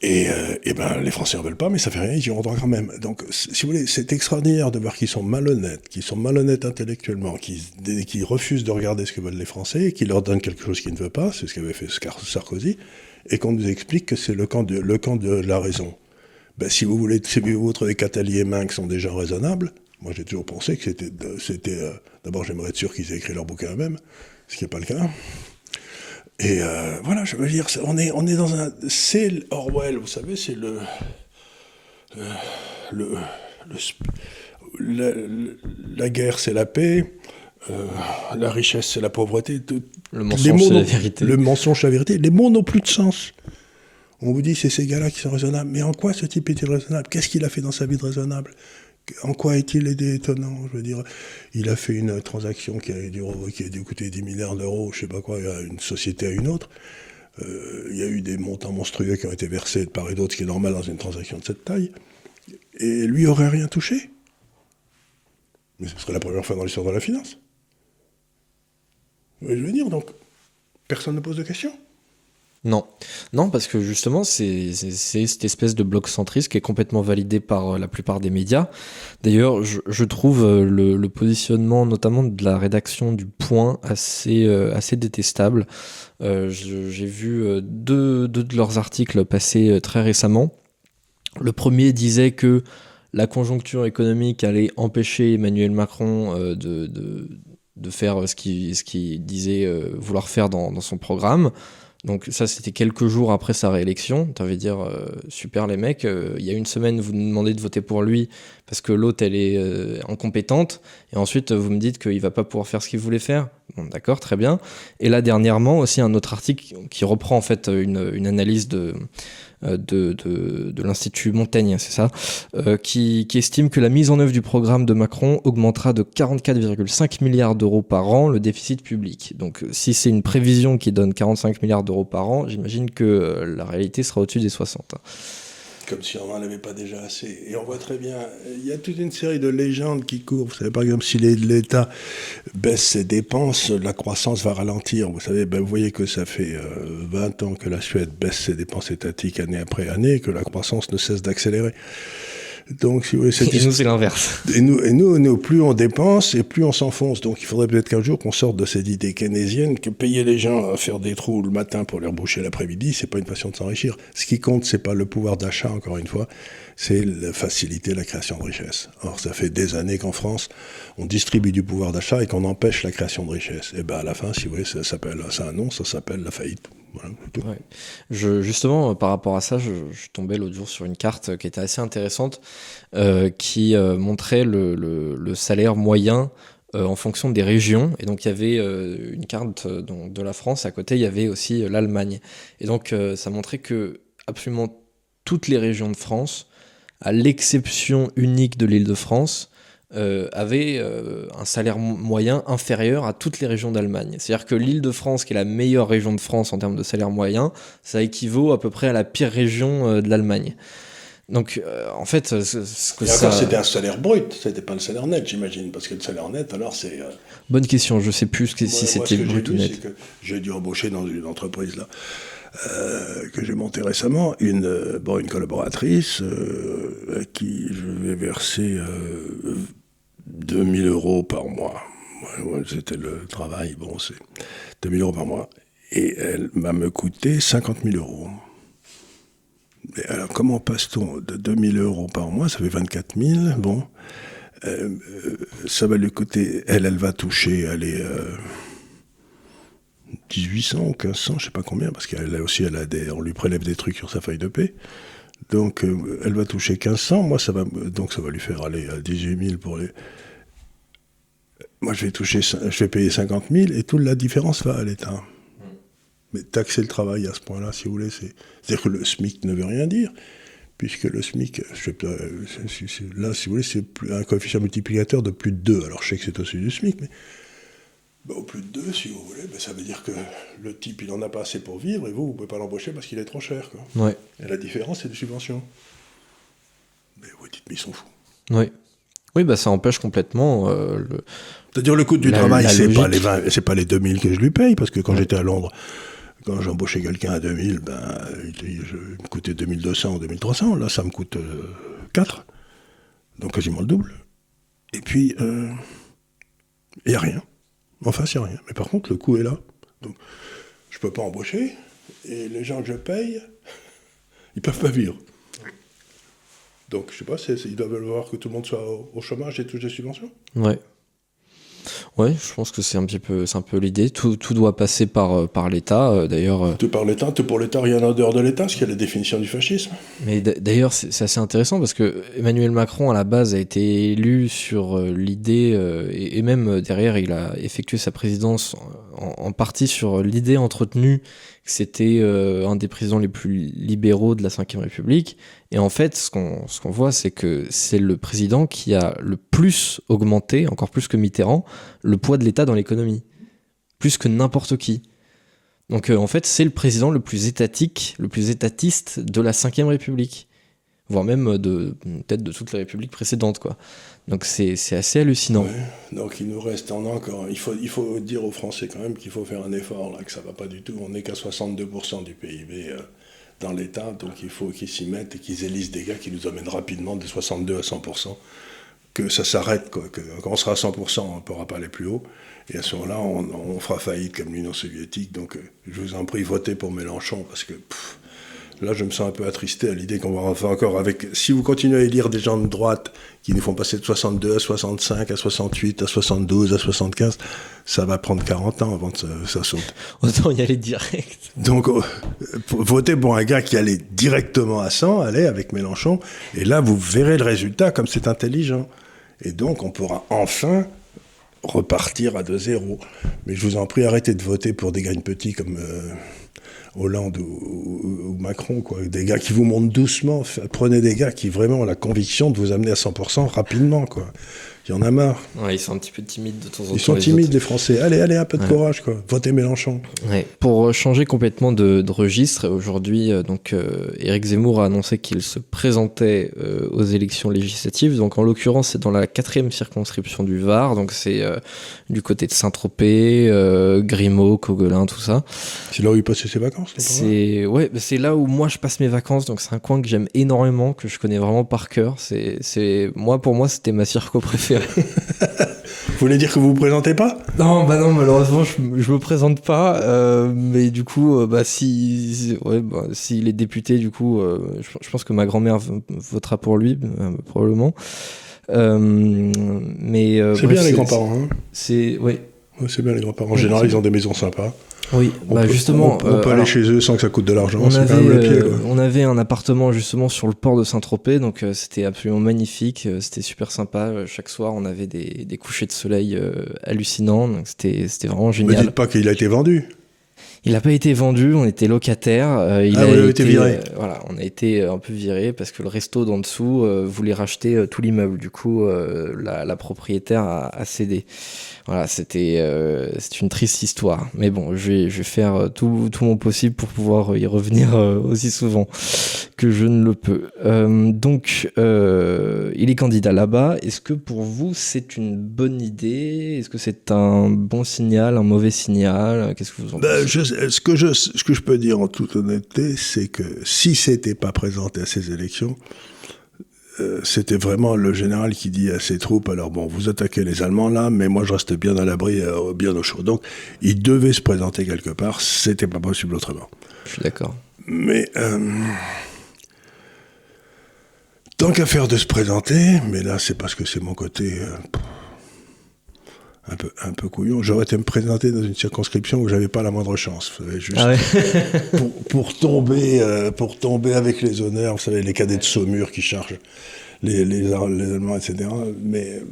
Et, euh, et, ben, les Français en veulent pas, mais ça fait rien, ils y droit quand même. Donc, si vous voulez, c'est extraordinaire de voir qu'ils sont malhonnêtes, qu'ils sont malhonnêtes intellectuellement, qu'ils refusent de regarder ce que veulent les Français, et qu'ils leur donnent quelque chose qu'ils ne veulent pas, c'est ce qu'avait fait Sarkozy, et qu'on nous explique que c'est le camp de, la raison. Ben, si vous voulez, si vous trouvez quatre mains qui sont déjà raisonnables, moi j'ai toujours pensé que c'était, c'était, euh, d'abord j'aimerais être sûr qu'ils aient écrit leur bouquin eux-mêmes, ce qui n'est pas le cas. Et euh, voilà, je veux dire, on est, on est dans un. C'est Orwell, vous savez, c'est le. Euh, le, la, guerre, c'est la paix. Euh, la richesse, c'est la pauvreté. le mensonge, c'est la vérité. Le mensonge, la vérité. Les mots n'ont plus de sens. On vous dit, c'est ces gars-là qui sont raisonnables. Mais en quoi ce type est-il raisonnable? Qu'est-ce qu'il a fait dans sa vie de raisonnable? En quoi est-il étonnant Je veux dire, il a fait une transaction qui a dû, qui a coûter 10 milliards d'euros, je sais pas quoi, à une société à une autre. Euh, il y a eu des montants monstrueux qui ont été versés de part et d'autre, ce qui est normal dans une transaction de cette taille. Et lui aurait rien touché? Mais ce serait la première fois dans l'histoire de la finance. je veux dire, donc, personne ne pose de questions. Non, non, parce que justement, c'est cette espèce de bloc centriste qui est complètement validé par euh, la plupart des médias. D'ailleurs, je, trouve euh, le, positionnement, notamment de la rédaction du Point, assez, euh, assez détestable. J'ai vu deux, de leurs articles passer très récemment. Le premier disait que la conjoncture économique allait empêcher Emmanuel Macron de, de, faire ce qu'il disait vouloir faire dans son programme. Donc ça, c'était quelques jours après sa réélection. Tu dire, euh, super les mecs, euh, il y a une semaine, vous nous demandez de voter pour lui parce que l'autre, elle est euh, incompétente. Et ensuite, vous me dites qu'il va pas pouvoir faire ce qu'il voulait faire. Bon, d'accord, très bien. Et là, dernièrement, aussi un autre article qui reprend en fait une, une analyse de euh, de, de, l'Institut Montaigne, c'est ça, euh, qui, qui, estime que la mise en œuvre du programme de Macron augmentera de 44,5 milliards d'euros par an le déficit public. Donc si c'est une prévision qui donne 45 milliards d'euros par an, j'imagine que euh, la réalité sera au-dessus des 60 comme si on n'en avait pas déjà assez. Et on voit très bien, il y a toute une série de légendes qui courent. Vous savez, par exemple, si l'État baisse ses dépenses, la croissance va ralentir. Vous savez, ben, vous voyez que ça fait 20 euh, ans que la Suède baisse ses dépenses étatiques année après année que la croissance ne cesse d'accélérer. Donc, si vous voulez, et nous, c'est l'inverse. Et nous, et nous, nous, plus on dépense et plus on s'enfonce. Donc, il faudrait peut-être qu'un jour qu'on sorte de cette idée keynésienne que payer les gens à faire des trous le matin pour les reboucher l'après-midi, c'est pas une façon de s'enrichir. Ce qui compte, c'est pas le pouvoir d'achat, encore une fois, c'est faciliter la création de richesse. Or, ça fait des années qu'en France, on distribue du pouvoir d'achat et qu'on empêche la création de richesse. Et ben, à la fin, si vous voulez, ça s'appelle, ça un nom, ça s'appelle la faillite. Justement, euh, par rapport à ça, je, tombais l'autre jour sur une carte qui était assez intéressante, euh, qui euh, montrait le, salaire moyen en fonction des régions. Et donc, il y avait une carte de la France, à côté, il y avait aussi l'Allemagne. Et donc, ça montrait que absolument toutes les régions de France, à l'exception unique de l'île de France, euh, avait euh, un salaire moyen inférieur à toutes les régions d'Allemagne. C'est-à-dire que l'île de France, qui est la meilleure région de France en termes de salaire moyen, ça équivaut à peu près à la pire région euh, de l'Allemagne. Donc, en fait, ce, que ça... c'était un salaire brut, c'était pas le salaire net, j'imagine, parce que le salaire net, alors c'est. Bonne question, je sais plus si c'était brut ou net. J'ai dû embaucher dans une entreprise là. Que j'ai montée récemment, une, bon, une collaboratrice à qui je vais verser 2000 euros par mois. C'était le travail, bon, c'est 2000 euros par mois. Et elle va me coûter 50 000 euros. Et alors, comment passe-t-on de 2000 euros par mois Ça fait 24 000. Bon, euh, euh, ça va lui coûter. Elle, elle va toucher, allez, euh, 1800 ou 1500, je sais pas combien, parce qu'elle aussi, elle a des, on lui prélève des trucs sur sa feuille de paie. Donc, euh, elle va toucher 1500. Moi, ça va, donc ça va lui faire aller à 18 000 pour les. Moi, je vais toucher, je vais payer 50 000 et toute la différence va à l'État. Mais taxer le travail à ce point-là, si vous voulez, c'est. C'est-à-dire que le SMIC ne veut rien dire, puisque le SMIC, là, si vous voulez, c'est un coefficient multiplicateur de plus de 2. Alors je sais que c'est au-dessus du SMIC, mais bah, au plus de 2, si vous voulez, bah, ça veut dire que le type, il en a pas assez pour vivre, et vous, vous ne pouvez pas l'embaucher parce qu'il est trop cher. Ouais. Et la différence, c'est des subventions. Mais vous dites, mais ils sont fous. Oui. Oui, bah, ça empêche complètement euh, le... C'est-à-dire le coût du travail, c'est pas, les pas les 2000 que je lui paye, parce que quand j'étais à Londres, quand j'embauchais quelqu'un à 2000, ben, il, me coûtait 2200 ou 2300. Là, ça me coûte 4. Euh, Donc quasiment le double. Et puis, il euh, n'y a rien. Enfin, c'est rien. Mais par contre, le coût est là. Donc, je ne peux pas embaucher. Et les gens que je paye, <laughs> ils peuvent pas vivre. Donc, je sais pas, ils doivent voir que tout le monde soit au, chômage et touche des subventions. Ouais. Ouais, je pense que c'est un petit peu, c'est un peu l'idée. Tout, tout, doit passer par, euh, par l'État, euh, d'ailleurs. Euh. Tout par l'État, tout pour l'État, rien en dehors de l'État, ce qui est la définition du fascisme. Mais d'ailleurs, c'est assez intéressant parce que Emmanuel Macron, à la base, a été élu sur l'idée, et, même derrière, il a effectué sa présidence en, en partie sur l'idée entretenue c'était un des présidents les plus libéraux de la Ve République. Et en fait, ce qu'on voit, c'est que c'est le président qui a le plus augmenté, encore plus que Mitterrand, le poids de l'État dans l'économie. Plus que n'importe qui. Donc euh, en fait, c'est le président le plus étatique, le plus étatiste de la Ve République. Voire même de peut-être de toute la République précédente, quoi. Donc c'est assez hallucinant. donc il nous reste en encore. Il faut, il faut dire aux Français quand même qu'il faut faire un effort, là, que ça va pas du tout. On n'est qu'à 62% du PIB. Euh, dans l'État, donc il faut qu'ils s'y mettent et qu'ils élisent des gars qui nous amènent rapidement de 62 à 100%, que ça s'arrête, quoi, quand on sera à 100%, on ne pourra pas aller plus haut, et à ce moment-là, on, fera faillite comme l'Union soviétique, donc euh, je vous en prie, votez pour Mélenchon, parce que Là, je me sens un peu attristé à l'idée qu'on va faire encore avec. Si vous continuez à élire des gens de droite qui nous font passer de 62 à 65, à 68, à 72, à 75, ça va prendre 40 ans avant que ça, saute. <laughs> Autant y aller direct. Donc, euh, votez pour un gars qui allait directement à 100, allez, avec Mélenchon, et là, vous verrez le résultat, comme c'est intelligent. Et donc, on pourra enfin repartir à 2-0. Mais je vous en prie, arrêtez de voter pour des graines petits comme. Euh, Hollande ou, Macron, quoi. Des gars qui vous montent doucement. Prenez des gars qui vraiment ont la conviction de vous amener à 100% rapidement. Il y en a marre. ils sont un petit peu timides de temps en temps. Ils sont timides, les Français. Allez, allez, un peu de courage, quoi. Votez Mélenchon. Pour changer complètement de, registre, aujourd'hui, euh, donc, euh, Éric Zemmour a annoncé qu'il se présentait euh, aux élections législatives. Donc, en l'occurrence, c'est dans la quatrième circonscription du Var. Donc, c'est du côté de Saint-Tropez, Grimaud, Coguelin, tout ça. C'est là où il passait ses vacances C'est ouais, bah, c'est là où moi je passe mes vacances. Donc, c'est un coin que j'aime énormément, que je connais vraiment par cœur. C'est moi, pour moi, c'était ma circo préférée. <laughs> vous voulez dire que vous vous présentez pas? Non, bah non, malheureusement, je, je me présente pas. Euh, mais du coup, euh, bah si, ouais, bah, s'il est député, du coup, euh, je, pense que ma grand-mère votera pour lui, probablement. mais c'est bien les grands-parents. Hein c'est ouais. c'est bien les grands-parents. En général, ils ont des maisons sympas. Oui, bah justement. On, peut, euh, aller chez eux sans que ça coûte de l'argent. On, euh, on, avait un appartement justement sur le port de Saint-Tropez, donc euh, c'était absolument magnifique, c'était super sympa. Chaque soir, on avait des, des couchers de soleil hallucinants, donc c'était vraiment génial. Ne dites pas qu'il a été vendu. Il n'a pas été vendu, on était locataire. il ah, a été, viré. voilà, on a été un peu viré parce que le resto d'en dessous voulait racheter tout l'immeuble. Du coup, la, la, propriétaire a, a cédé. Voilà, c'était euh, c'est une triste histoire. Mais bon, je vais, je vais faire euh, tout, tout mon possible pour pouvoir y revenir euh, aussi souvent que je ne le peux. donc, il est candidat là-bas. Est-ce que pour vous, c'est une bonne idée? Est-ce que c'est un bon signal, un mauvais signal? Qu'est-ce que vous en ben, pensez? Ce, que je, ce que je peux dire en toute honnêteté, c'est que si c'était pas présenté à ces élections, euh, c'était vraiment le général qui dit à ses troupes alors bon, vous attaquez les Allemands là, mais moi je reste bien à l'abri, euh, bien au chaud. Donc il devait se présenter quelque part, c'était pas possible autrement. Je suis d'accord. Mais euh, tant qu'à faire de se présenter, mais là c'est parce que c'est mon côté un peu, un peu couillon. J'aurais été me présenter dans une circonscription où j'avais pas la moindre chance. juste ah <laughs> pour, tomber, pour tomber avec les honneurs, vous savez, les cadets de Saumur qui chargent les, les, Allemands, etc. Mais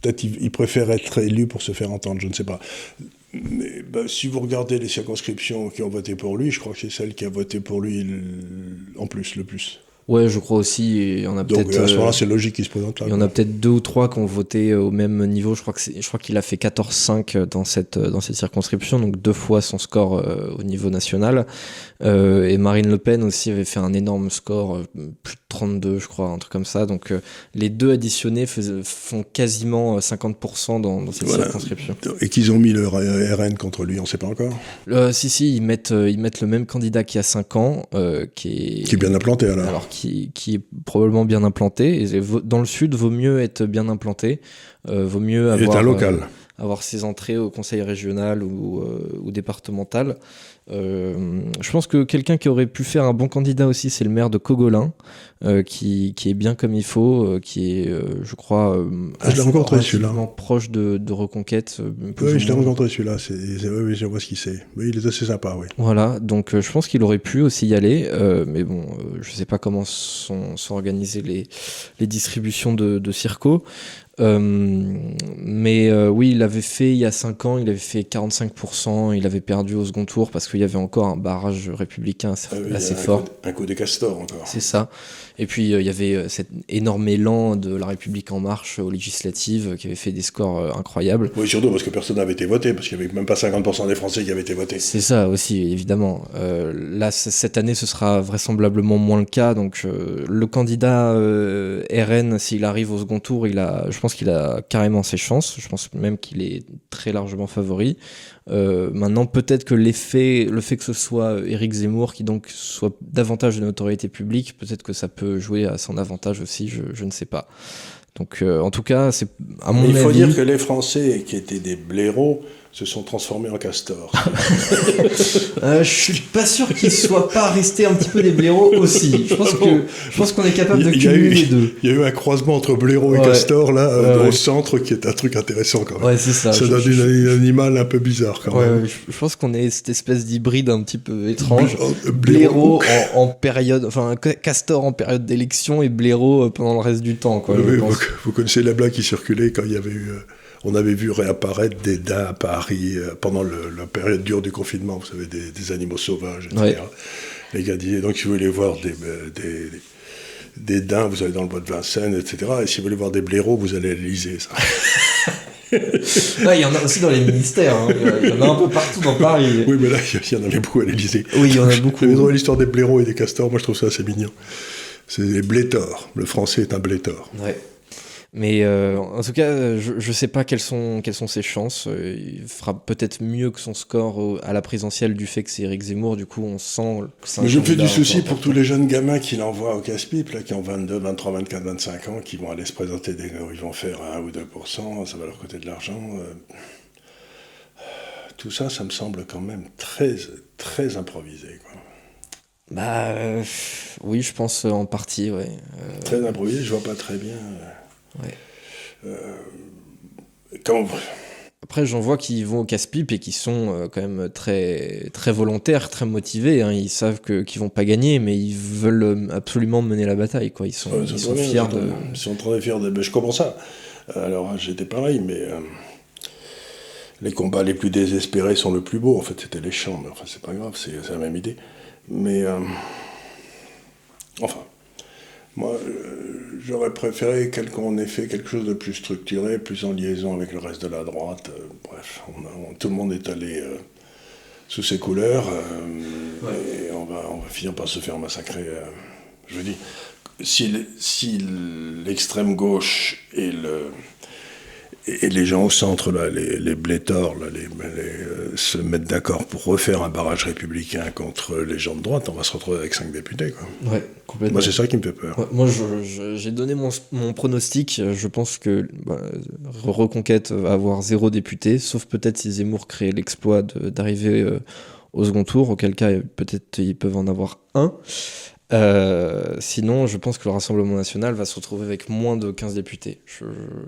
peut-être ils, préfèrent être élus pour se faire entendre, je ne sais pas. Mais bah, si vous regardez les circonscriptions qui ont voté pour lui, je crois que c'est celle qui a voté pour lui en plus, le plus. Ouais, je crois aussi. Il y en a Donc à ce euh, moment-là, c'est logique qu'il se présente là. Il y en a peut-être deux ou trois qui ont voté au même niveau. Je crois que je crois qu'il a fait 14-5 dans cette dans cette circonscription, donc deux fois son score euh, au niveau national. Euh, et Marine Le Pen aussi avait fait un énorme score, plus de 32, je crois, un truc comme ça. Donc euh, les deux additionnés font quasiment euh, 50% dans, dans cette Voilà. circonscription. Et qu'ils ont mis le RN contre lui, on ne sait pas encore. Si si, ils mettent ils mettent le même candidat qu'il y a 5 ans, qui est Qui est bien implanté alors. alors qui, qui est probablement bien implanté. Et dans le sud, vaut mieux être bien implanté. Euh, vaut mieux avoir, local. euh, avoir ses entrées au conseil régional ou, euh, ou départemental. Euh, je pense que quelqu'un qui aurait pu faire un bon candidat aussi, c'est le maire de Cogolin, euh, qui, qui est bien comme il faut, euh, qui est, euh, je crois, euh, Ah, je l'ai rencontré, celui-là. proche de, de Reconquête. Oui, ou je l'ai rencontré celui-là. C'est, oui, je vois ce qu'il c'est. Oui, il est assez sympa, oui. Voilà, donc je pense qu'il aurait pu aussi y aller, euh, mais bon, euh, je sais pas comment sont, sont organisées les, les distributions de, de Circo. Euh, mais euh, oui, il avait fait il y a 5 ans, il avait fait 45%, il avait perdu au second tour parce qu'il y avait encore un barrage républicain assez, Ah oui, assez un fort. Coup, un coup des castors encore. C'est ça. Et puis euh, il y avait euh, cet énorme élan de la République en marche aux législatives qui avait fait des scores euh, incroyables. Oui, surtout parce que personne n'avait été voté, parce qu'il n'y avait même pas 50% des Français qui avaient été votés. C'est ça aussi, évidemment. Euh, là, cette année, ce sera vraisemblablement moins le cas. Donc, euh, le candidat euh, RN, s'il arrive au second tour, il a, je pense qu'il a carrément ses chances. Je pense même qu'il est très largement favori. Euh, maintenant, peut-être que l'effet, le fait que ce soit Éric Zemmour qui donc soit davantage de notoriété publique, peut-être que ça peut jouer à son avantage aussi. Je, je ne sais pas. Donc, euh, en tout cas, c'est à mon Mais il faut avis. dire que les Français qui étaient des blaireaux se sont transformés en castors. <laughs> Euh, je suis pas sûr qu'ils soient pas restés un petit peu des blaireaux aussi. Je pense Ah que je pense qu'on est capable de cumuler eu- les deux. <laughs> Il y a eu un croisement entre blaireau et Ouais. castor, là, euh, Ouais, ouais. au centre, qui est un truc intéressant quand même. Ouais, c'est ça. Ça donne je- un animal un peu bizarre quand même. je, pense qu'on est cette espèce d'hybride un petit peu étrange. Euh, Blaireau en, en période, enfin ca- castor en période d'élection et blaireau euh, pendant le reste du temps, quoi. Vous, vous connaissez la blague qui circulait quand il y avait eu. On avait vu réapparaître des daims à Paris euh, pendant le- la période dure du confinement, vous savez, des, des animaux sauvages, etc. Ouais. Les gars disaient donc si vous voulez voir des, euh, des, des daims, vous allez dans le bois de Vincennes, etc. Et si vous voulez voir des blaireaux, vous allez à l'Élysée. ça. <laughs> Il y en a aussi dans les ministères. hein. Il y en a un peu partout dans Paris. Oui, mais là, il y en avait beaucoup à l'Élysée. Oui, il y en a <laughs> beaucoup. L'histoire des blaireaux et des castors, moi je trouve ça assez mignon. C'est des blétors. Le français est un blétor. Ouais. Mais euh, en tout cas, euh, je, je sais pas quelles sont, quelles sont ses chances. Euh, Il fera peut-être mieux que son score au- à la présidentielle du fait que c'est Éric Zemmour. Du coup, on sent Mais je me fais du souci pour tous les jeunes gamins qu'il envoie au casse-pipe, là, qui ont 22, 23, 24, 25 ans, qui vont aller se présenter des ils vont faire 1 ou 2%, ça va leur coûter de l'argent. Tout ça, ça me semble quand même très, très improvisé. Quoi. Bah euh, oui, je pense en partie, ouais. Euh, Très improvisé, je vois pas très bien. Euh, Ouais. euh, quand, Après, j'en vois qui vont au casse-pipe et qui sont euh, quand même très, très volontaires, très motivés. hein. Ils savent qu'ils vont pas gagner, mais ils veulent euh, absolument mener la bataille. Quoi. Ils sont, ils bien, fiers de. Ils sont très fiers de. mais je comprends ça. Alors, j'étais pareil, mais. euh, les combats les plus désespérés sont le plus beaux. En fait, c'était les champs, mais enfin, c'est pas grave, c'est c'est la même idée. Mais. euh, enfin. Moi, euh, j'aurais préféré qu'on ait fait quelque chose de plus structuré, plus en liaison avec le reste de la droite. Euh, bref, on a- on- tout le monde est allé euh, sous ses couleurs, euh, et on va, on va finir par se faire massacrer. euh. je si, l- si l'extrême gauche et le et les gens au centre, là, les, les blétors, là, les, les, euh, se mettent d'accord pour refaire un barrage républicain contre les gens de droite, on va se retrouver avec cinq députés. Quoi. Ouais, complètement. Moi, c'est ça qui me fait peur. Ouais, Moi, j'ai donné mon, mon pronostic. Je pense que bah, Reconquête va avoir zéro député, sauf peut-être si Zemmour crée l'exploit d'arriver euh, au second tour, auquel cas peut-être ils peuvent en avoir un. Euh, sinon, je pense que le Rassemblement national va se retrouver avec moins de 15 députés. Je,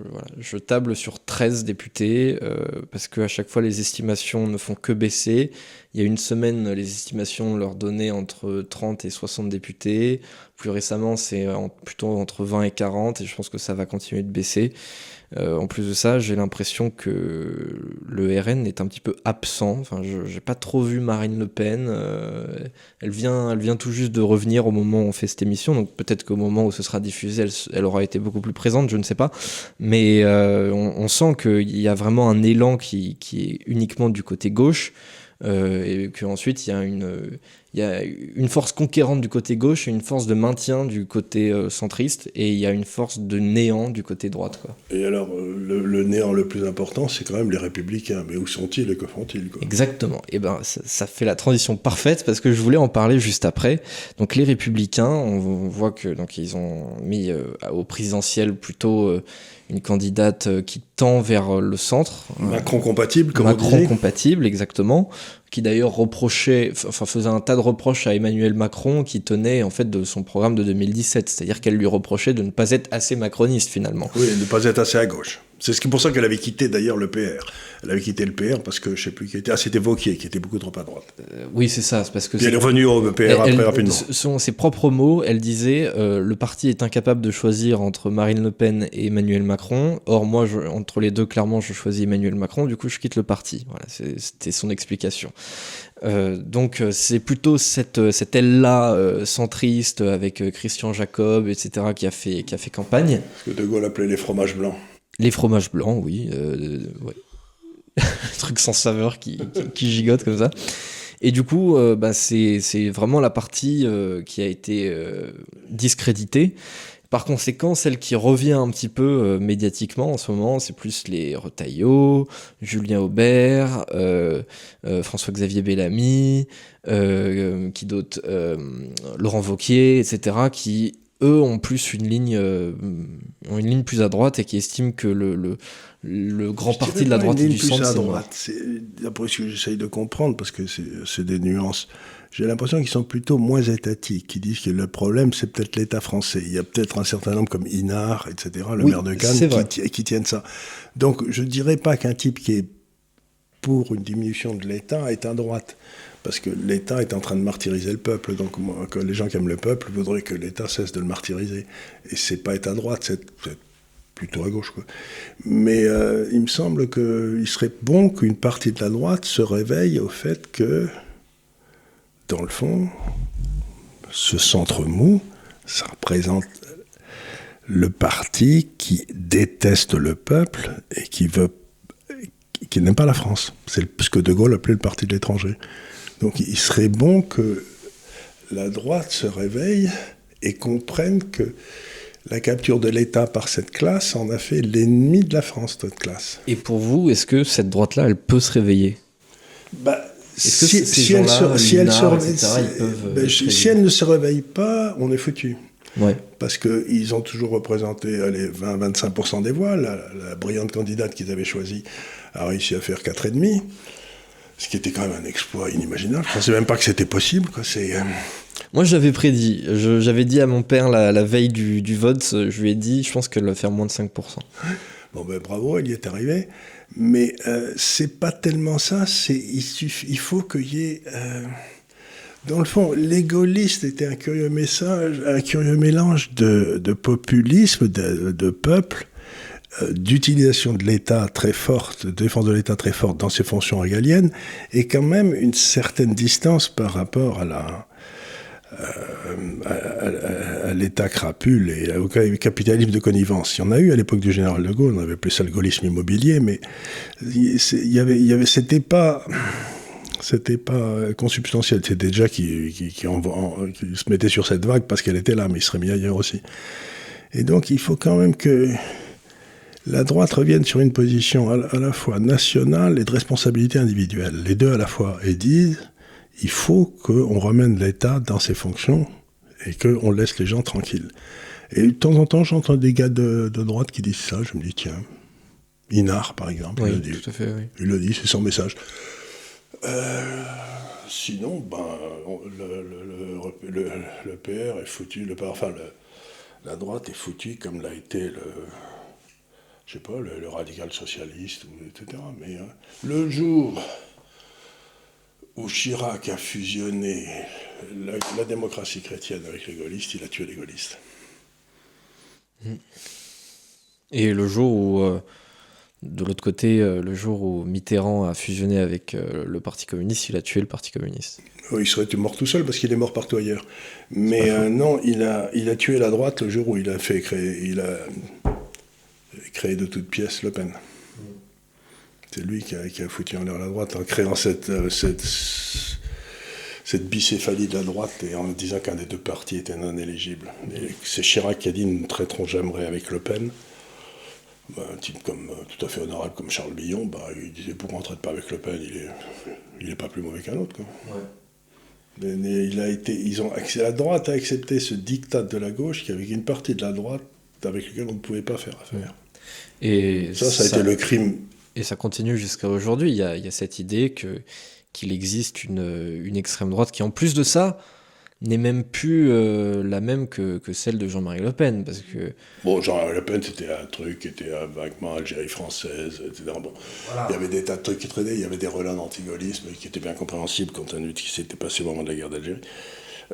voilà, je table sur 13 députés euh, parce qu'à chaque fois, les estimations ne font que baisser. Il y a une semaine, les estimations leur donnaient entre 30 et 60 députés. plus récemment, c'est plutôt entre 20 et 40, et je pense que ça va continuer de baisser. Euh, en plus de ça, j'ai l'impression que le RN est un petit peu absent. Enfin, je n'ai pas trop vu Marine Le Pen. Euh, elle, vient, elle vient tout juste de revenir au moment où on fait cette émission, donc peut-être qu'au moment où ce sera diffusé, elle, aura été beaucoup plus présente, je ne sais pas. Mais euh, on, sent qu'il y a vraiment un élan qui, est uniquement du côté gauche. Et qu'ensuite il y a une il y a une force conquérante du côté gauche et une force de maintien du côté euh, centriste et il y a une force de néant du côté droite quoi. Et alors euh, le, néant le plus important c'est quand même les républicains mais où sont-ils et que font-ils Exactement. Et ben ça, fait la transition parfaite parce que je voulais en parler juste après. Donc les républicains on, voit que donc ils ont mis au présidentiel plutôt une candidate euh, qui tend vers euh, le centre. Macron compatible, comme Macron compatible, exactement. Qui d'ailleurs reprochait, enfin faisait un tas de reproches à Emmanuel Macron qui tenait en fait de son programme de 2017. C'est-à-dire qu'elle lui reprochait de ne pas être assez macroniste finalement. Oui, de ne pas être assez à gauche. C'est pour ça qu'elle avait quitté d'ailleurs le PR. Elle avait quitté le PR parce que je sais plus qui était. Ah, c'était Vauquier qui était beaucoup trop à droite. Euh, oui, c'est ça. C'est parce que. elle est revenue au PR après rapidement. Ce sont ses propres mots. Elle disait euh, le parti est incapable de choisir entre Marine Le Pen et Emmanuel Macron. Or, moi, je, entre les deux, clairement, je choisis Emmanuel Macron. Du coup, je quitte le parti. Voilà, c'était son explication. Euh, donc c'est plutôt cette, cette aile-là centriste avec Christian Jacob, etc., qui a fait, qui a fait campagne. Ce que De Gaulle appelait les fromages blancs. Les fromages blancs, oui. Euh, ouais. <laughs> truc sans saveur qui, gigote comme ça. Et du coup, euh, bah, c'est vraiment la partie euh, qui a été discréditée. Par conséquent, celle qui revient un petit peu médiatiquement en ce moment, c'est plus les Retailleau, Julien Aubert, François-Xavier Bellamy, qui d'autre, Laurent Vauquier, etc., qui eux ont plus une ligne, euh, ont une ligne plus à droite et qui estiment que le, le, le grand parti de la droite et du centre. à droite. D'après ce que j'essaye de comprendre, parce que c'est des nuances, j'ai l'impression qu'ils sont plutôt moins étatiques, qui disent que le problème, c'est peut-être l'État français. Il y a peut-être un certain nombre comme Inard, etc., le maire de Cannes, qui, qui, tiennent ça. Donc je ne dirais pas qu'un type qui est pour une diminution de l'État est à droite parce que l'État est en train de martyriser le peuple. Donc les gens qui aiment le peuple voudraient que l'État cesse de le martyriser. Et c'est pas être à droite, c'est plutôt à gauche. Mais euh, il me semble qu'il serait bon qu'une partie de la droite se réveille au fait que, dans le fond, ce centre mou, ça représente le parti qui déteste le peuple et qui veut qui n'aime pas la France. C'est ce que De Gaulle appelait le parti de l'étranger. Donc il serait bon que la droite se réveille et comprenne que la capture de l'État par cette classe en a fait l'ennemi de la France, cette classe. Et pour vous, est-ce que cette droite-là, elle peut se réveiller? Bah, si, elle, ne se réveille pas, on est foutu. Ouais. Parce qu'ils ont toujours représenté 20-25% des voix. La, la, brillante candidate qu'ils avaient choisie a réussi à faire 4,5% ce qui était quand même un exploit inimaginable. Je ne pensais même pas que c'était possible. Quoi. C'est, euh, Moi, j'avais prédit. j'avais dit à mon père la, veille du, du, vote, je lui ai dit, je pense qu'elle va faire moins de 5%. Bon, ben bravo, il y est arrivé. Mais euh, c'est pas tellement ça. C'est, il, il faut qu'il y ait. Euh, dans le fond, les gaullistes étaient un curieux message, un curieux mélange de, de populisme, de, de peuple, d'utilisation de l'État très forte, de défense de l'État très forte dans ses fonctions régaliennes, et quand même une certaine distance par rapport à euh, l'État crapule et au capitalisme de connivence. Il y en a eu à l'époque du général de Gaulle, on avait appelé ça le gaullisme immobilier, mais il y c'était pas, consubstantiel. C'était déjà qui, qui, se mettait sur cette vague parce qu'elle était là, mais il serait mis ailleurs aussi. Et donc, il faut quand même que la droite revienne sur une position à, la fois nationale et de responsabilité individuelle, les deux à la fois, et disent il faut qu'on ramène l'État dans ses fonctions et qu'on laisse les gens tranquilles. Et de temps en temps, j'entends des gars de, droite qui disent ça, je me dis tiens, Inard par exemple, il le dit. Tout à fait, oui. Il le dit, c'est son message. Euh, sinon, ben, le, PR est foutu, le, enfin, la droite est foutue comme l'a été le, je sais pas, le, radical socialiste, etc. Mais hein, le jour où Chirac a fusionné la, démocratie chrétienne avec les gaullistes, il a tué les gaullistes. Et le jour où, euh, de l'autre côté, euh, le jour où Mitterrand a fusionné avec euh, le Parti communiste, il a tué le Parti communiste. Oui, il serait mort tout seul parce qu'il est mort partout ailleurs. Mais non, il a, il a tué la droite le jour où il a fait créer, il a créé de toutes pièces Le Pen. C'est lui qui a, qui a, foutu en l'air la droite en créant cette, cette cette bicéphalie de la droite et en disant qu'un des deux partis était non éligible. C'est Chirac qui a dit nous ne traiterons jamais avec Le Pen. Bah, un type comme, euh, tout à fait honorable comme Charles Billon, bah, il disait pourquoi on ne traite pas avec Le Pen, il n'est il est pas plus mauvais qu'un autre. Quoi. Mais, il a été, ils ont, la droite a accepté ce diktat de la gauche qui avait une partie de la droite avec laquelle on ne pouvait pas faire affaire. Et ça, ça, a été le crime. Et ça continue jusqu'à aujourd'hui. Il y a, il y a cette idée que qu'il existe une, une, extrême droite qui, en plus de ça, n'est même plus euh, la même que, que celle de Jean-Marie Le Pen. Parce que... Bon, Jean-Marie Le Pen, c'était un truc qui était vaguement Algérie française, etc. Bon, Il y avait des tas de trucs qui traînaient, il y avait des relents d'antigaullisme qui étaient bien compréhensibles compte tenu de ce qui s'était passé au moment de la guerre d'Algérie.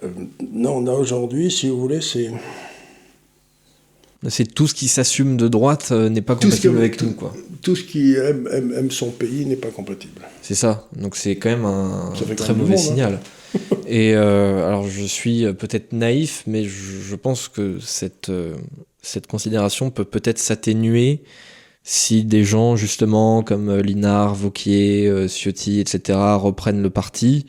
Euh, non, on a aujourd'hui, si vous voulez, c'est. C'est tout ce qui s'assume de droite euh, n'est pas compatible avec tout, quoi. Tout ce qui aime, aime, son pays n'est pas compatible. C'est ça. Donc c'est quand même un très mauvais hein. signal. <laughs> Et euh, alors je suis peut-être naïf, mais je, pense que cette, euh, cette considération peut peut-être s'atténuer si des gens justement comme Linard, Vauquier, Ciotti, etc. reprennent le parti,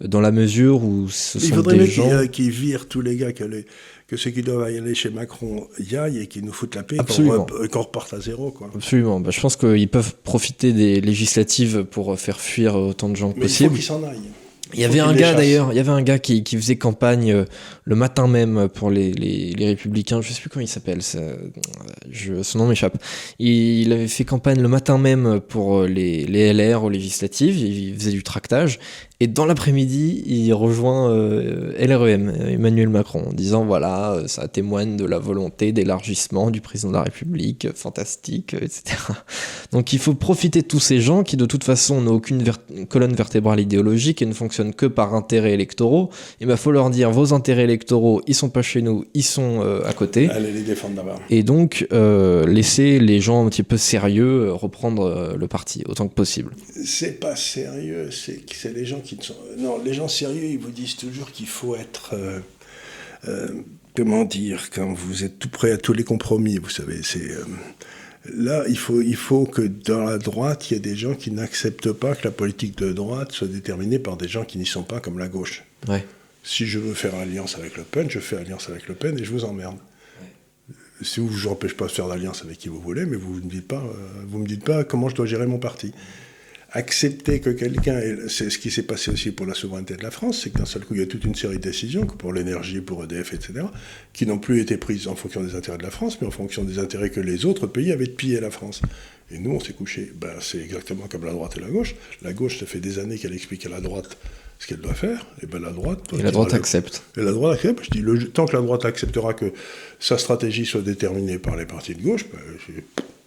dans la mesure où ce sont des gens... Il faudrait qu'ils virent tous les gars qui allaient que ceux qui doivent aller chez Macron y aillent et qu'ils nous foutent la paix et qu'on reporte à zéro. Quoi. Absolument. Bah, je pense qu'ils peuvent profiter des législatives pour faire fuir autant de gens Mais possible. Il faut qu'ils s'en aillent. Il y avait un gars d'ailleurs, il y avait un gars qui, qui faisait campagne euh, le matin même pour les, les, les républicains, je sais plus comment il s'appelle, son nom m'échappe. Il, avait fait campagne le matin même pour les, les LR aux législatives, il faisait du tractage et dans l'après-midi, il rejoint euh, LREM, Emmanuel Macron, en disant voilà, euh, ça témoigne de la volonté d'élargissement du président de la République, fantastique, etc. <laughs> Donc il faut profiter de tous ces gens qui de toute façon n'ont aucune colonne vertébrale idéologique et ne fonctionnent que par intérêts électoraux. Il va falloir dire vos intérêts électoraux, ils sont pas chez nous, ils sont euh, à côté. Allez les défendre d'abord. Et donc laisser les gens un petit peu sérieux reprendre le parti autant que possible. C'est pas sérieux, c'est les gens qui non, les gens sérieux, ils vous disent toujours qu'il faut être. Euh, euh, comment dire Quand vous êtes tout prêt à tous les compromis, vous savez, c'est. Euh, là, il faut, il faut que dans la droite, il y ait des gens qui n'acceptent pas que la politique de droite soit déterminée par des gens qui n'y sont pas comme la gauche. Si je veux faire alliance avec Le Pen, je fais alliance avec Le Pen et je vous emmerde. Si vous, je vous empêche pas de faire l'alliance avec qui vous voulez, mais vous ne me dites pas, vous me dites pas comment je dois gérer mon parti accepter que quelqu'un, c'est ce qui s'est passé aussi pour la souveraineté de la France, c'est que d'un seul coup, il y a toute une série de décisions, pour l'énergie, pour EDF, etc., qui n'ont plus été prises en fonction des intérêts de la France, mais en fonction des intérêts que les autres pays avaient de piller la France. Et nous, on s'est couché. Ben, c'est exactement comme la droite et la gauche. La gauche, ça fait des années qu'elle explique à la droite ce qu'elle doit faire, et ben la droite. Et la droite accepte. Et la droite accepte. Je dis, le, tant que la droite acceptera que sa stratégie soit déterminée par les partis de gauche, ben,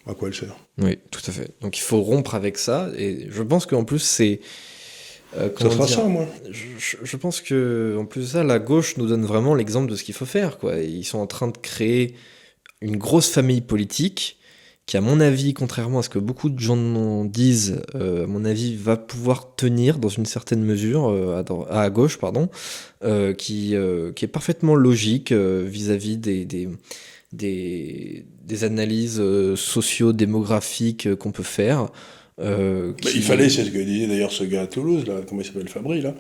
à quoi elle sert. Oui, tout à fait. Donc il faut rompre avec ça, et je pense qu'en plus c'est... Euh, ça sera ça, moi. Je, je, pense que en plus de ça, la gauche nous donne vraiment l'exemple de ce qu'il faut faire. Quoi. Ils sont en train de créer une grosse famille politique qui, à mon avis, contrairement à ce que beaucoup de gens disent, euh, à mon avis, va pouvoir tenir dans une certaine mesure euh, à, à, gauche, pardon, qui, qui est parfaitement logique vis-à-vis des, des, des, des analyses euh, socio-démographiques euh, qu'on peut faire. Euh, il fallait, c'est ce que disait d'ailleurs ce gars à Toulouse, là, comment il s'appelle, Fabry, là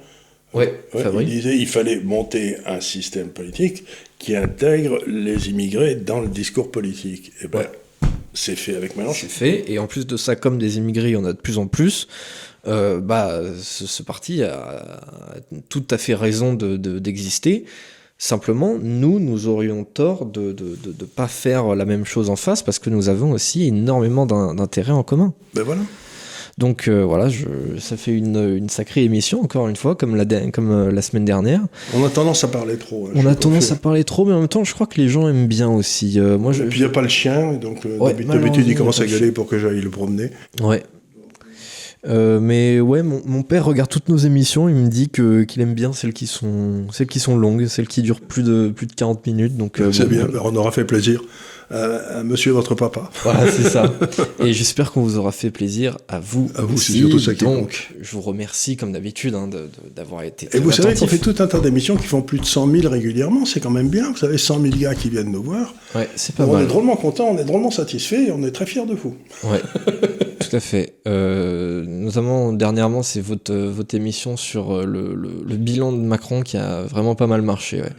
Ouais, Fabry. Il disait il fallait monter un système politique qui intègre les immigrés dans le discours politique. Et ben, c'est fait avec Mélenchon. C'est fait, et en plus de ça, comme des immigrés, il y en a de plus en plus, euh, bah, ce, ce, parti a tout à fait raison d'exister. De, Simplement, nous, nous aurions tort de ne de, de, de, pas faire la même chose en face parce que nous avons aussi énormément d'intérêts en commun. Ben voilà. Donc euh, voilà, je, ça fait une, une, sacrée émission, encore une fois, comme la, comme, euh, la semaine dernière. On a tendance à parler trop. Hein, On a tendance à parler trop, mais en même temps, je crois que les gens aiment bien aussi. Euh, moi, je, Et puis il n'y a pas le chien, donc euh, ouais, d'habitude il commence à gueuler pour que j'aille le promener. Ouais. Euh, mais ouais, mon, mon, père regarde toutes nos émissions. Il me dit que qu'il aime bien celles qui sont celles qui sont longues, celles qui durent plus de plus de 40 minutes. Donc euh, c'est bien. On aura fait plaisir. À monsieur votre papa. <laughs> Voilà, c'est ça. <laughs> Et j'espère qu'on vous aura fait plaisir à vous. À vous, c'est surtout ça qui Donc, je vous remercie comme d'habitude hein, d'avoir été. Et vous savez qu'on fait tout un tas d'émissions qui font plus de 100 000 régulièrement. C'est quand même bien. Vous savez, 100 000 gars qui viennent nous voir. Ouais, c'est pas on mal. On est drôlement content, on est drôlement satisfait, et on est très fiers de vous. Ouais. <laughs> Tout à fait. Euh, notamment dernièrement, c'est votre, votre émission sur le, le, le, bilan de Macron qui a vraiment pas mal marché. Ouais.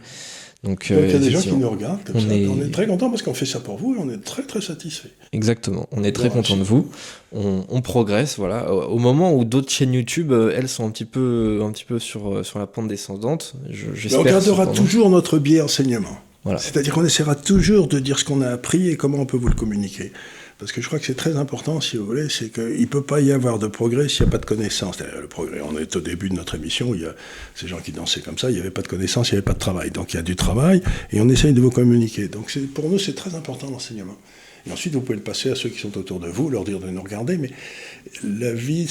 Donc, il y a des gens qui nous regardent comme on ça. Est... On est très content parce qu'on fait ça pour vous et on est très très satisfait. Exactement. On est très content de vous. On, on, progresse, voilà. Au moment où d'autres chaînes YouTube, elles sont un petit peu, un petit peu sur, sur la pente descendante. Je, on gardera toujours notre biais enseignement. Voilà. C'est-à-dire qu'on essaiera toujours de dire ce qu'on a appris et comment on peut vous le communiquer. Parce que je crois que c'est très important, si vous voulez, c'est qu'il ne peut pas y avoir de progrès s'il n'y a pas de connaissance. Le progrès, on est au début de notre émission, il y a ces gens qui dansaient comme ça, il n'y avait pas de connaissance, il n'y avait pas de travail. Donc il y a du travail et on essaye de vous communiquer. Donc pour nous, c'est très important l'enseignement. Et ensuite, vous pouvez le passer à ceux qui sont autour de vous, leur dire de nous regarder, mais la vie,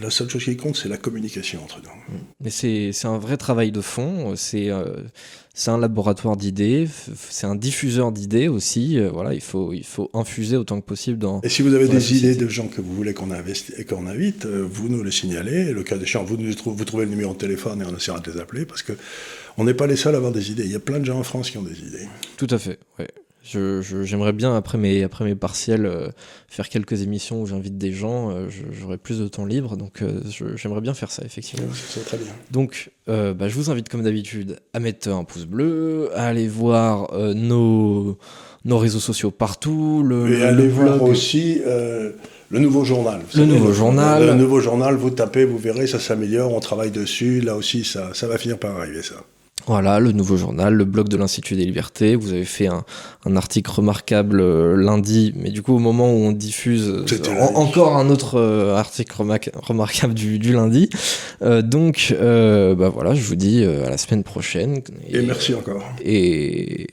la seule chose qui compte, c'est la communication entre nous. Mais c'est un vrai travail de fond, c'est euh, c'est un laboratoire d'idées, c'est un diffuseur d'idées aussi. Euh, voilà, il faut, il faut infuser autant que possible dans. Et si vous avez des idées de gens que vous voulez qu'on qu'on invite, euh, vous nous les signalez. Le cas échéant, vous, nous, vous trouvez le numéro de téléphone et on essaiera de les appeler parce que on n'est pas les seuls à avoir des idées. Il y a plein de gens en France qui ont des idées. Tout à fait. J'aimerais je, bien, après mes, après mes partiels, euh, faire quelques émissions où j'invite des gens. Euh, J'aurai plus de temps libre, donc euh, j'aimerais bien faire ça, effectivement. Très bien. Donc, bah, je vous invite, comme d'habitude, à mettre un pouce bleu, à aller voir nos, nos réseaux sociaux partout. Le, Et le, le voir aussi le nouveau journal. Le savez, nouveau journal. Le nouveau journal, vous tapez, vous verrez, ça s'améliore, on travaille dessus. Là aussi, ça, ça va finir par arriver, ça. Voilà, le nouveau journal, le blog de l'Institut des Libertés. Vous avez fait un, un article remarquable euh, lundi, mais du coup, au moment où on diffuse, euh, en, encore un autre euh, article remarquable du, du lundi. Donc, bah voilà, je vous dis à la semaine prochaine. Et, et merci encore. Et,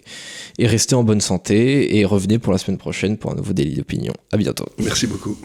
et restez en bonne santé et revenez pour la semaine prochaine pour un nouveau délit d'opinion. À bientôt. Merci beaucoup.